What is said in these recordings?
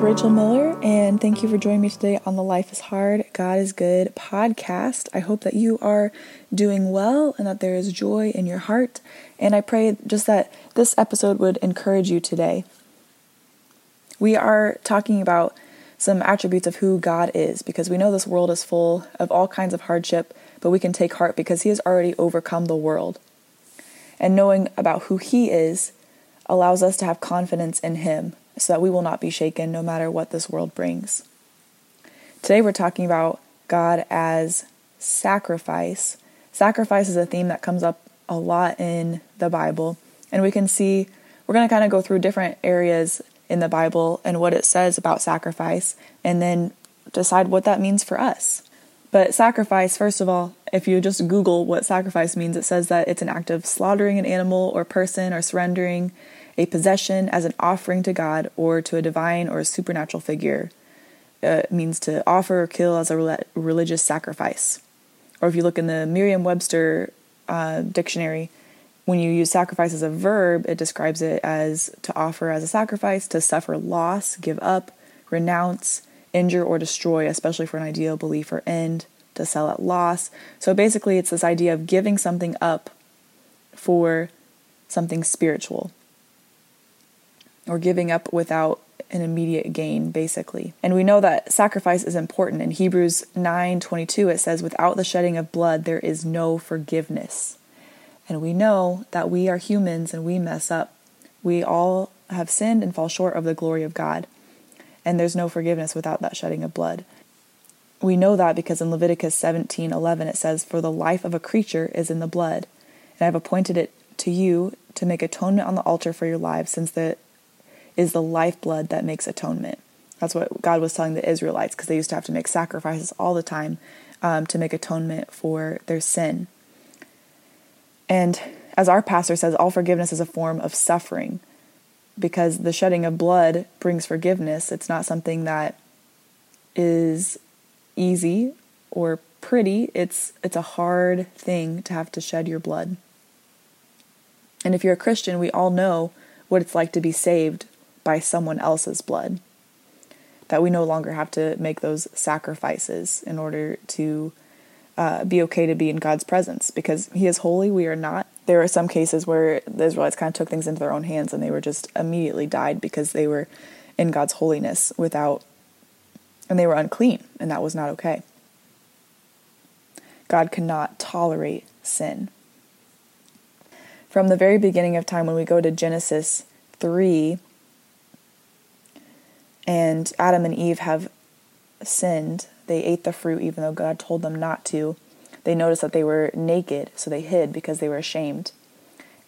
Rachel Miller, and thank you for joining me today on the Life is Hard, God is Good podcast. I hope that you are doing well and that there is joy in your heart. And I pray just that this episode would encourage you today. We are talking about some attributes of who God is because we know this world is full of all kinds of hardship, but we can take heart because He has already overcome the world. And knowing about who He is allows us to have confidence in Him so that we will not be shaken no matter what this world brings. Today we're talking about God as sacrifice. Sacrifice is a theme that comes up a lot in the Bible, and we can see we're going to kind of go through different areas in the Bible and what it says about sacrifice, and then decide what that means for us. But sacrifice, first of all, if you just Google what sacrifice means, it says that it's an act of slaughtering an animal or person or surrendering a possession as an offering to God or to a divine or a supernatural figure. Uh, means to offer or kill as a religious sacrifice. Or if you look in the Merriam Webster uh, dictionary, when you use sacrifice as a verb, it describes it as to offer as a sacrifice, to suffer loss, give up, renounce, injure, or destroy, especially for an ideal belief or end, to sell at loss. So basically, it's this idea of giving something up for something spiritual or giving up without an immediate gain basically. And we know that sacrifice is important. In Hebrews 9:22 it says without the shedding of blood there is no forgiveness. And we know that we are humans and we mess up. We all have sinned and fall short of the glory of God. And there's no forgiveness without that shedding of blood. We know that because in Leviticus 17:11 it says for the life of a creature is in the blood. And I've appointed it to you to make atonement on the altar for your lives since the is the lifeblood that makes atonement. That's what God was telling the Israelites because they used to have to make sacrifices all the time um, to make atonement for their sin. And as our pastor says, all forgiveness is a form of suffering because the shedding of blood brings forgiveness. It's not something that is easy or pretty. It's it's a hard thing to have to shed your blood. And if you're a Christian, we all know what it's like to be saved by someone else's blood. That we no longer have to make those sacrifices in order to uh, be okay to be in God's presence because He is holy, we are not. There are some cases where the Israelites kind of took things into their own hands and they were just immediately died because they were in God's holiness without, and they were unclean, and that was not okay. God cannot tolerate sin. From the very beginning of time, when we go to Genesis 3, and Adam and Eve have sinned. They ate the fruit even though God told them not to. They noticed that they were naked, so they hid because they were ashamed.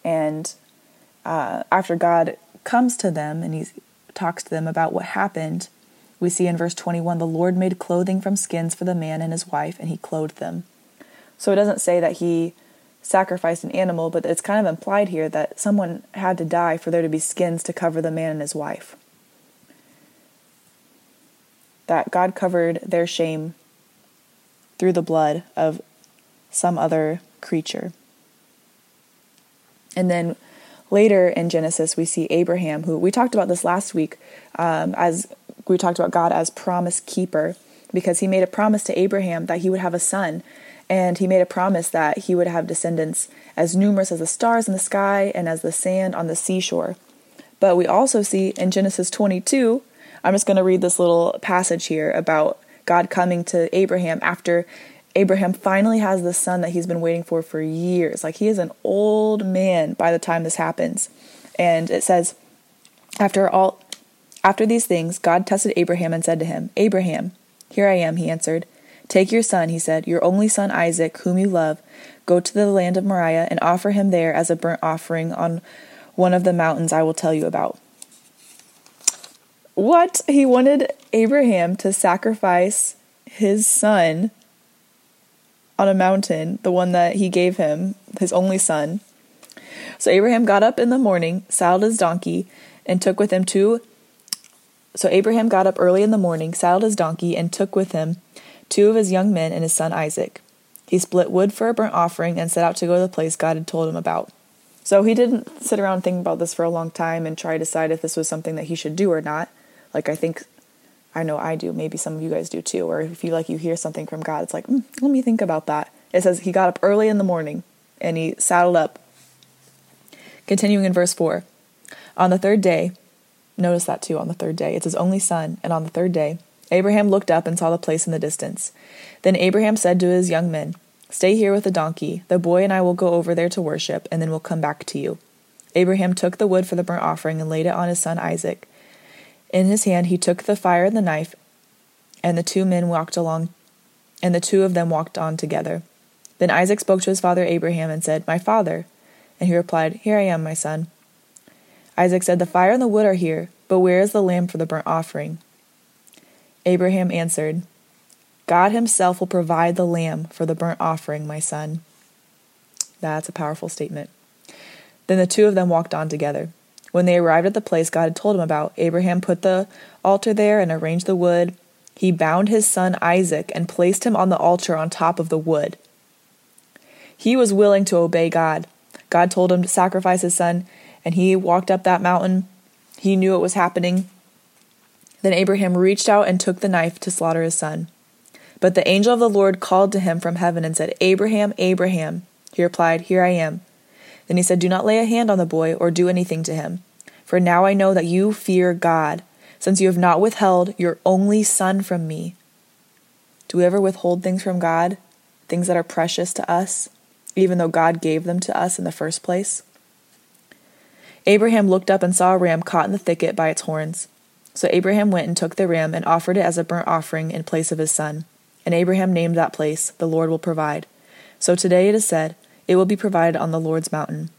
And uh, after God comes to them and he talks to them about what happened, we see in verse 21 the Lord made clothing from skins for the man and his wife, and he clothed them. So it doesn't say that he sacrificed an animal, but it's kind of implied here that someone had to die for there to be skins to cover the man and his wife that God covered their shame through the blood of some other creature. And then later in Genesis, we see Abraham, who we talked about this last week, um, as we talked about God as promise keeper, because he made a promise to Abraham that he would have a son. And he made a promise that he would have descendants as numerous as the stars in the sky and as the sand on the seashore. But we also see in Genesis 22 I'm just going to read this little passage here about God coming to Abraham after Abraham finally has the son that he's been waiting for for years. Like he is an old man by the time this happens. And it says, after all after these things, God tested Abraham and said to him, Abraham, here I am, he answered. Take your son, he said, your only son Isaac, whom you love. Go to the land of Moriah and offer him there as a burnt offering on one of the mountains I will tell you about. What? He wanted Abraham to sacrifice his son on a mountain, the one that he gave him, his only son. So Abraham got up in the morning, saddled his donkey, and took with him two. So Abraham got up early in the morning, saddled his donkey, and took with him two of his young men and his son Isaac. He split wood for a burnt offering and set out to go to the place God had told him about. So he didn't sit around thinking about this for a long time and try to decide if this was something that he should do or not like I think I know I do. Maybe some of you guys do too. Or if you like you hear something from God, it's like, mm, let me think about that. It says he got up early in the morning and he saddled up. Continuing in verse 4. On the third day, notice that too, on the third day, it's his only son, and on the third day, Abraham looked up and saw the place in the distance. Then Abraham said to his young men, Stay here with the donkey. The boy and I will go over there to worship, and then we'll come back to you. Abraham took the wood for the burnt offering and laid it on his son Isaac. In his hand he took the fire and the knife, and the two men walked along, and the two of them walked on together. Then Isaac spoke to his father Abraham and said, My father. And he replied, Here I am, my son. Isaac said, The fire and the wood are here, but where is the lamb for the burnt offering? Abraham answered, God himself will provide the lamb for the burnt offering, my son. That's a powerful statement. Then the two of them walked on together. When they arrived at the place God had told him about, Abraham put the altar there and arranged the wood. He bound his son Isaac and placed him on the altar on top of the wood. He was willing to obey God. God told him to sacrifice his son, and he walked up that mountain. He knew it was happening. Then Abraham reached out and took the knife to slaughter his son. But the angel of the Lord called to him from heaven and said, Abraham, Abraham. He replied, Here I am. Then he said, Do not lay a hand on the boy or do anything to him. For now I know that you fear God, since you have not withheld your only son from me. Do we ever withhold things from God, things that are precious to us, even though God gave them to us in the first place? Abraham looked up and saw a ram caught in the thicket by its horns. So Abraham went and took the ram and offered it as a burnt offering in place of his son. And Abraham named that place, The Lord will provide. So today it is said, It will be provided on the Lord's mountain.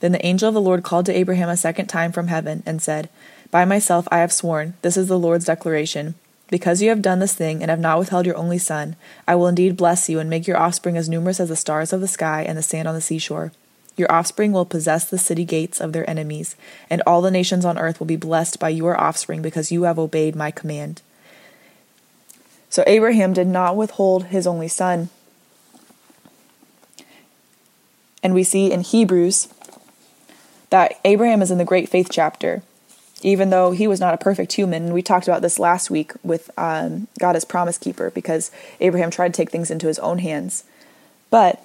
Then the angel of the Lord called to Abraham a second time from heaven, and said, By myself I have sworn, this is the Lord's declaration. Because you have done this thing, and have not withheld your only son, I will indeed bless you, and make your offspring as numerous as the stars of the sky and the sand on the seashore. Your offspring will possess the city gates of their enemies, and all the nations on earth will be blessed by your offspring, because you have obeyed my command. So Abraham did not withhold his only son. And we see in Hebrews that Abraham is in the great faith chapter, even though he was not a perfect human. And we talked about this last week with um, God as promise keeper because Abraham tried to take things into his own hands. But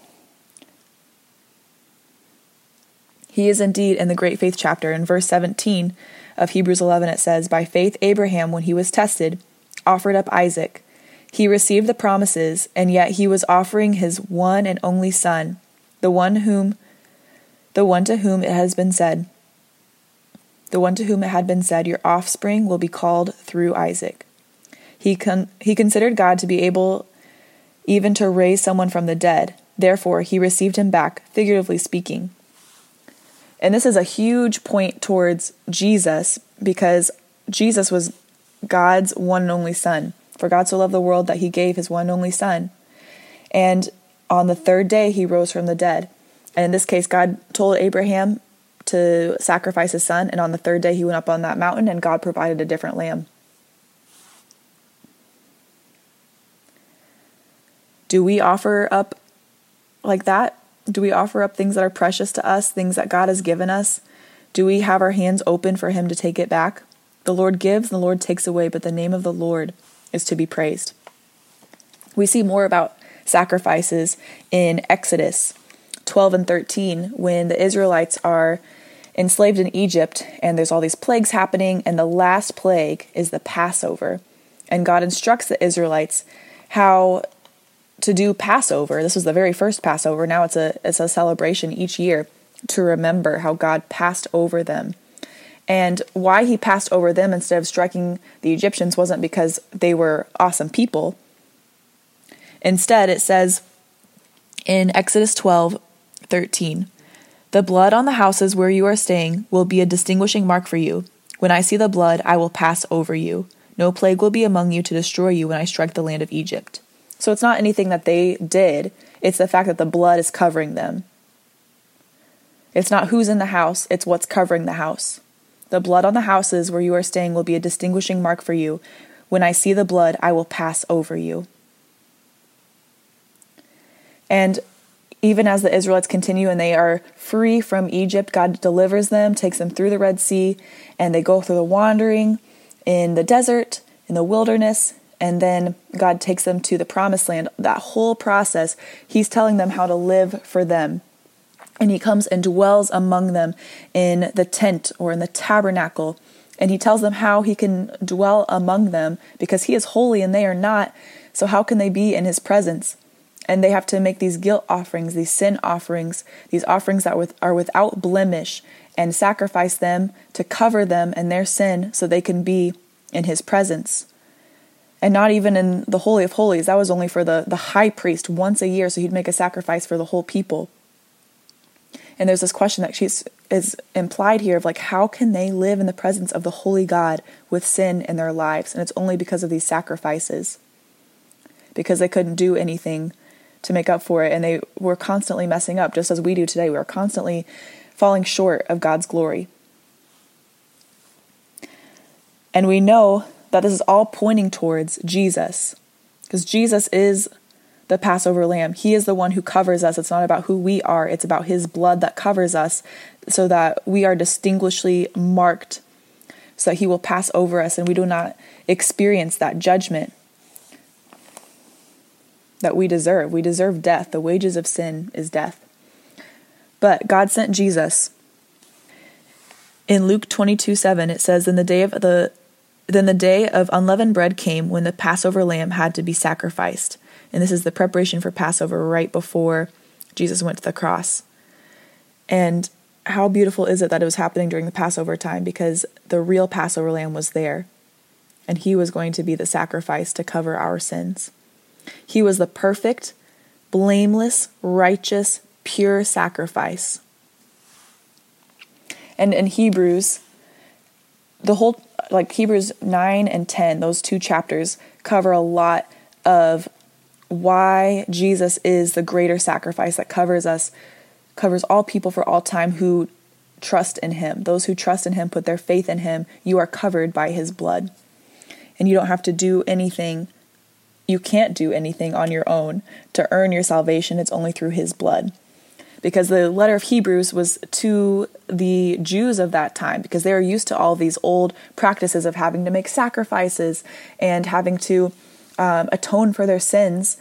he is indeed in the great faith chapter. In verse 17 of Hebrews 11, it says, By faith, Abraham, when he was tested, offered up Isaac. He received the promises, and yet he was offering his one and only son, the one whom the one to whom it has been said, the one to whom it had been said, Your offspring will be called through Isaac. He, con- he considered God to be able even to raise someone from the dead. Therefore, he received him back, figuratively speaking. And this is a huge point towards Jesus because Jesus was God's one and only Son. For God so loved the world that he gave his one and only Son. And on the third day, he rose from the dead. And in this case, God told Abraham to sacrifice his son. And on the third day, he went up on that mountain and God provided a different lamb. Do we offer up like that? Do we offer up things that are precious to us, things that God has given us? Do we have our hands open for Him to take it back? The Lord gives, the Lord takes away, but the name of the Lord is to be praised. We see more about sacrifices in Exodus 12 and 13 when the Israelites are enslaved in Egypt and there's all these plagues happening, and the last plague is the Passover. And God instructs the Israelites how to do Passover. This was the very first Passover. Now it's a it's a celebration each year to remember how God passed over them. And why he passed over them instead of striking the Egyptians wasn't because they were awesome people. Instead, it says in Exodus 12 13, The blood on the houses where you are staying will be a distinguishing mark for you. When I see the blood, I will pass over you. No plague will be among you to destroy you when I strike the land of Egypt. So it's not anything that they did, it's the fact that the blood is covering them. It's not who's in the house, it's what's covering the house. The blood on the houses where you are staying will be a distinguishing mark for you. When I see the blood, I will pass over you. And even as the Israelites continue and they are free from Egypt, God delivers them, takes them through the Red Sea, and they go through the wandering in the desert in the wilderness, and then God takes them to the promised land. That whole process, He's telling them how to live for them. And He comes and dwells among them in the tent or in the tabernacle. And He tells them how He can dwell among them because He is holy and they are not. So, how can they be in His presence? And they have to make these guilt offerings, these sin offerings, these offerings that are without blemish, and sacrifice them to cover them and their sin so they can be in His presence and not even in the Holy of Holies. That was only for the, the high priest once a year, so he'd make a sacrifice for the whole people. And there's this question that she's is implied here of like how can they live in the presence of the holy God with sin in their lives? And it's only because of these sacrifices. Because they couldn't do anything to make up for it and they were constantly messing up just as we do today. We are constantly falling short of God's glory. And we know that this is all pointing towards Jesus. Because Jesus is the Passover lamb. He is the one who covers us. It's not about who we are, it's about his blood that covers us so that we are distinguishedly marked, so that he will pass over us and we do not experience that judgment that we deserve. We deserve death. The wages of sin is death. But God sent Jesus. In Luke 22 7, it says, In the day of the then the day of unleavened bread came when the Passover lamb had to be sacrificed. And this is the preparation for Passover right before Jesus went to the cross. And how beautiful is it that it was happening during the Passover time because the real Passover lamb was there. And he was going to be the sacrifice to cover our sins. He was the perfect, blameless, righteous, pure sacrifice. And in Hebrews, the whole like Hebrews 9 and 10, those two chapters cover a lot of why Jesus is the greater sacrifice that covers us, covers all people for all time who trust in him. Those who trust in him, put their faith in him, you are covered by his blood. And you don't have to do anything, you can't do anything on your own to earn your salvation. It's only through his blood because the letter of Hebrews was to the Jews of that time because they were used to all these old practices of having to make sacrifices and having to um, atone for their sins.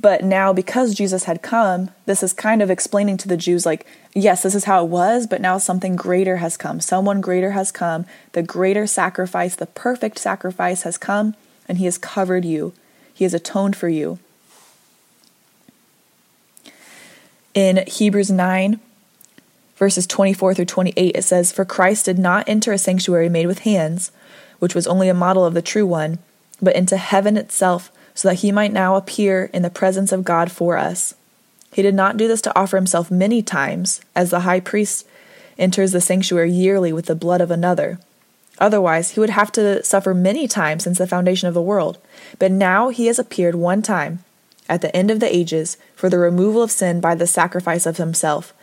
But now, because Jesus had come, this is kind of explaining to the Jews, like, yes, this is how it was, but now something greater has come. Someone greater has come. The greater sacrifice, the perfect sacrifice has come, and he has covered you. He has atoned for you. In Hebrews 9, verses 24 through 28, it says, For Christ did not enter a sanctuary made with hands, which was only a model of the true one, but into heaven itself, so that he might now appear in the presence of God for us. He did not do this to offer himself many times, as the high priest enters the sanctuary yearly with the blood of another. Otherwise, he would have to suffer many times since the foundation of the world. But now he has appeared one time at the end of the ages for the removal of sin by the sacrifice of himself.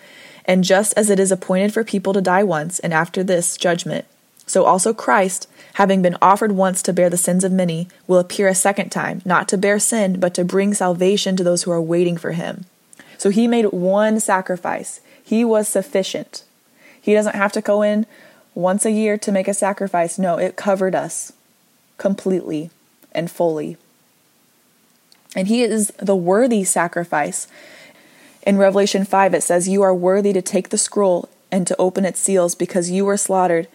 And just as it is appointed for people to die once, and after this, judgment, so also Christ, having been offered once to bear the sins of many, will appear a second time, not to bear sin, but to bring salvation to those who are waiting for him. So he made one sacrifice. He was sufficient. He doesn't have to go in once a year to make a sacrifice. No, it covered us completely and fully and he is the worthy sacrifice. In Revelation 5, it says, You are worthy to take the scroll and to open its seals because you were slaughtered,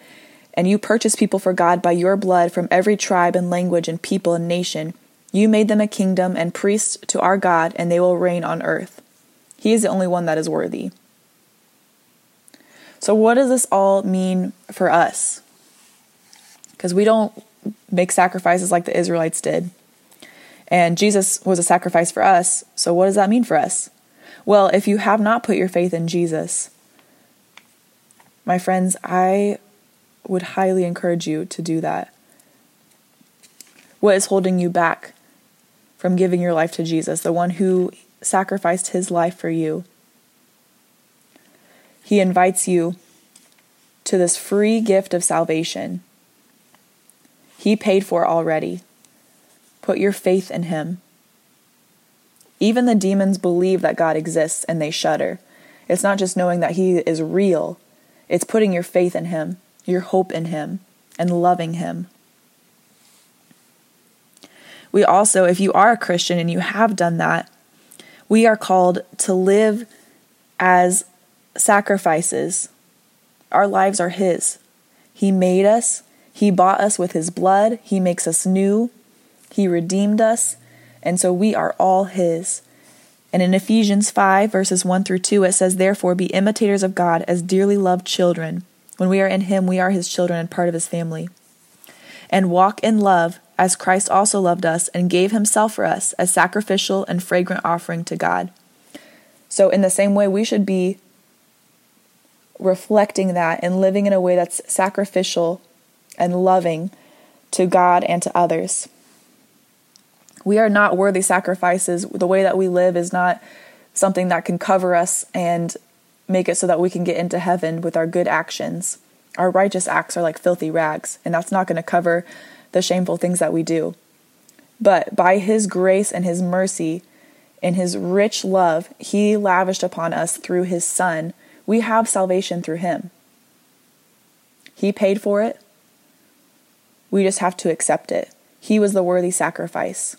and you purchased people for God by your blood from every tribe and language and people and nation. You made them a kingdom and priests to our God, and they will reign on earth. He is the only one that is worthy. So, what does this all mean for us? Because we don't make sacrifices like the Israelites did. And Jesus was a sacrifice for us. So, what does that mean for us? Well, if you have not put your faith in Jesus, my friends, I would highly encourage you to do that. What is holding you back from giving your life to Jesus, the one who sacrificed his life for you? He invites you to this free gift of salvation. He paid for already. Put your faith in Him. Even the demons believe that God exists and they shudder. It's not just knowing that He is real, it's putting your faith in Him, your hope in Him, and loving Him. we also, if you are a Christian and you have done that, we are called to live as sacrifices. Our lives are His. He made us, He bought us with His blood, He makes us new, He redeemed us, and so we are all His. And in Ephesians 5, verses 1 through 2, it says, Therefore be imitators of God as dearly loved children. When we are in Him, we are His children and part of His family. And walk in love as Christ also loved us and gave himself for us as sacrificial and fragrant offering to God. So, in the same way, we should be reflecting that and living in a way that's sacrificial and loving to God and to others. We are not worthy sacrifices. The way that we live is not something that can cover us and make it so that we can get into heaven with our good actions. Our righteous acts are like filthy rags, and that's not going to cover the shameful things that we do. But by His grace and His mercy and His rich love, He lavished upon us through His Son. We have salvation through Him. He paid for it. We just have to accept it. He was the worthy sacrifice.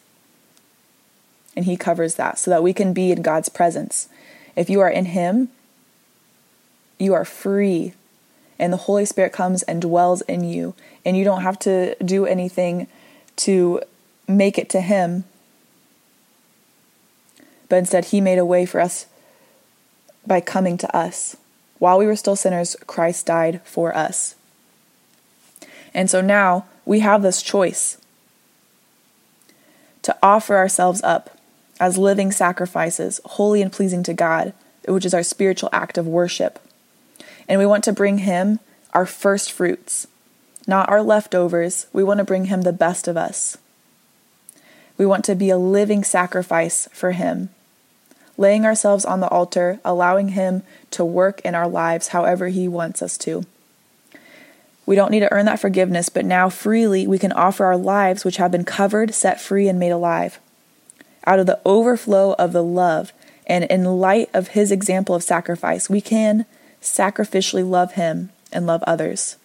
And He covers that so that we can be in God's presence. If you are in Him, you are free and the Holy Spirit comes and dwells in you, and you don't have to do anything to make it to Him. But instead, He made a way for us by coming to us. While we were still sinners, Christ died for us. And so now we have this choice to offer ourselves up as living sacrifices, holy and pleasing to God, which is our spiritual act of worship. And we want to bring Him our first fruits, not our leftovers. We want to bring Him the best of us. We want to be a living sacrifice for Him, laying ourselves on the altar, allowing Him to work in our lives however He wants us to. We don't need to earn that forgiveness, but now freely we can offer our lives, which have been covered, set free, and made alive. Out of the overflow of the love and in light of His example of sacrifice, we can sacrificially love Him and love others,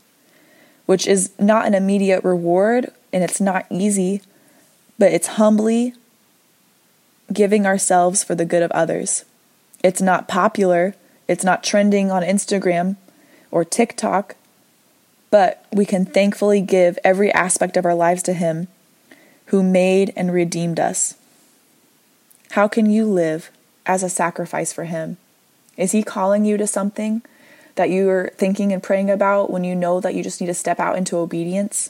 which is not an immediate reward and it's not easy, but it's humbly giving ourselves for the good of others. It's not popular, it's not trending on Instagram or TikTok, but we can thankfully give every aspect of our lives to Him who made and redeemed us. How can you live as a sacrifice for Him? Is He calling you to something that you're thinking and praying about when you know that you just need to step out into obedience?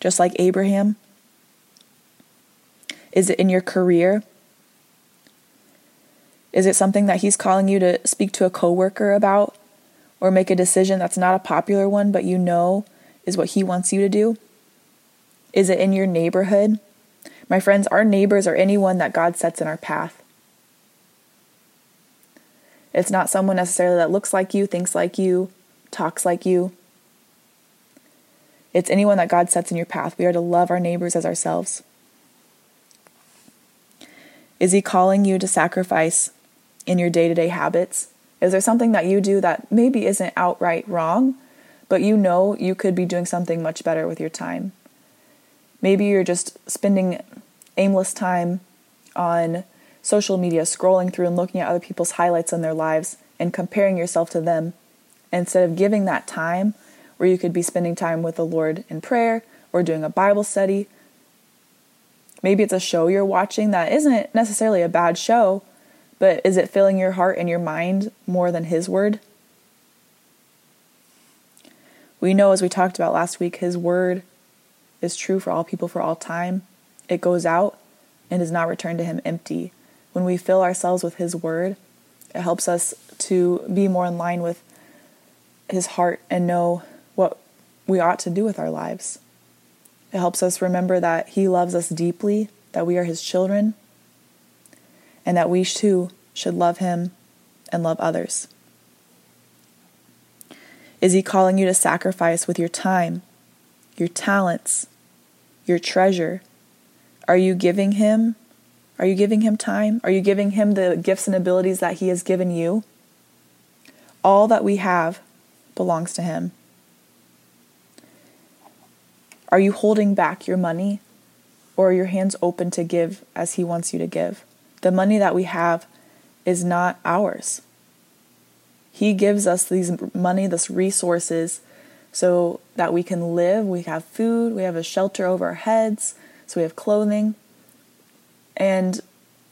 Just like Abraham? Is it in your career? Is it something that he's calling you to speak to a coworker about or make a decision that's not a popular one but you know is what he wants you to do? Is it in your neighborhood? My friends, our neighbors are anyone that God sets in our path. It's not someone necessarily that looks like you, thinks like you, talks like you. It's anyone that God sets in your path. We are to love our neighbors as ourselves. Is He calling you to sacrifice in your day to day habits? Is there something that you do that maybe isn't outright wrong, but you know you could be doing something much better with your time? Maybe you're just spending aimless time on social media, scrolling through and looking at other people's highlights in their lives and comparing yourself to them instead of giving that time where you could be spending time with the Lord in prayer or doing a Bible study. Maybe it's a show you're watching that isn't necessarily a bad show, but is it filling your heart and your mind more than His Word? We know, as we talked about last week, His Word is true for all people for all time. It goes out and does not return to Him empty when we fill ourselves with His Word, it helps us to be more in line with His heart and know what we ought to do with our lives. It helps us remember that He loves us deeply, that we are His children, and that we too should love Him and love others. Is He calling you to sacrifice with your time, your talents, your treasure? Are you giving Him are you giving him time? Are you giving him the gifts and abilities that he has given you? All that we have belongs to him. Are you holding back your money or are your hands open to give as He wants you to give. The money that we have is not ours. He gives us these money, this resources, so that we can live. We have food, we have a shelter over our heads, so we have clothing. And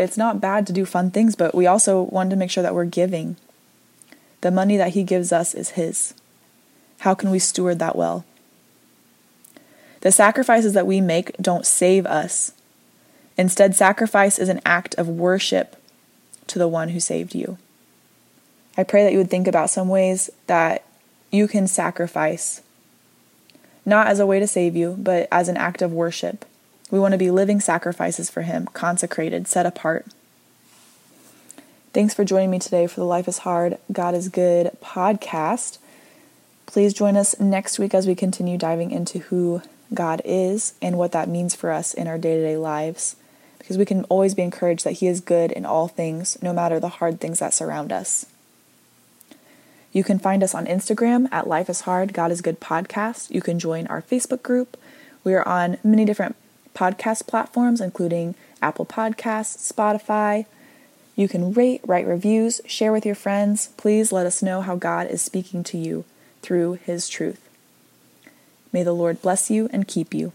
it's not bad to do fun things, but we also want to make sure that we're giving. The money that He gives us is His. How can we steward that well? The sacrifices that we make don't save us. Instead, sacrifice is an act of worship to the one who saved you. I pray that you would think about some ways that you can sacrifice, not as a way to save you, but as an act of worship. We want to be living sacrifices for Him, consecrated, set apart. Thanks for joining me today for the Life is Hard, God is Good podcast. Please join us next week as we continue diving into who God is and what that means for us in our day to day lives. Because we can always be encouraged that He is good in all things, no matter the hard things that surround us. You can find us on Instagram at Life is Hard, God is Good podcast. You can join our Facebook group. We are on many different podcast platforms, including Apple Podcasts, Spotify. You can rate, write reviews, share with your friends. Please let us know how God is speaking to you through His truth. May the Lord bless you and keep you.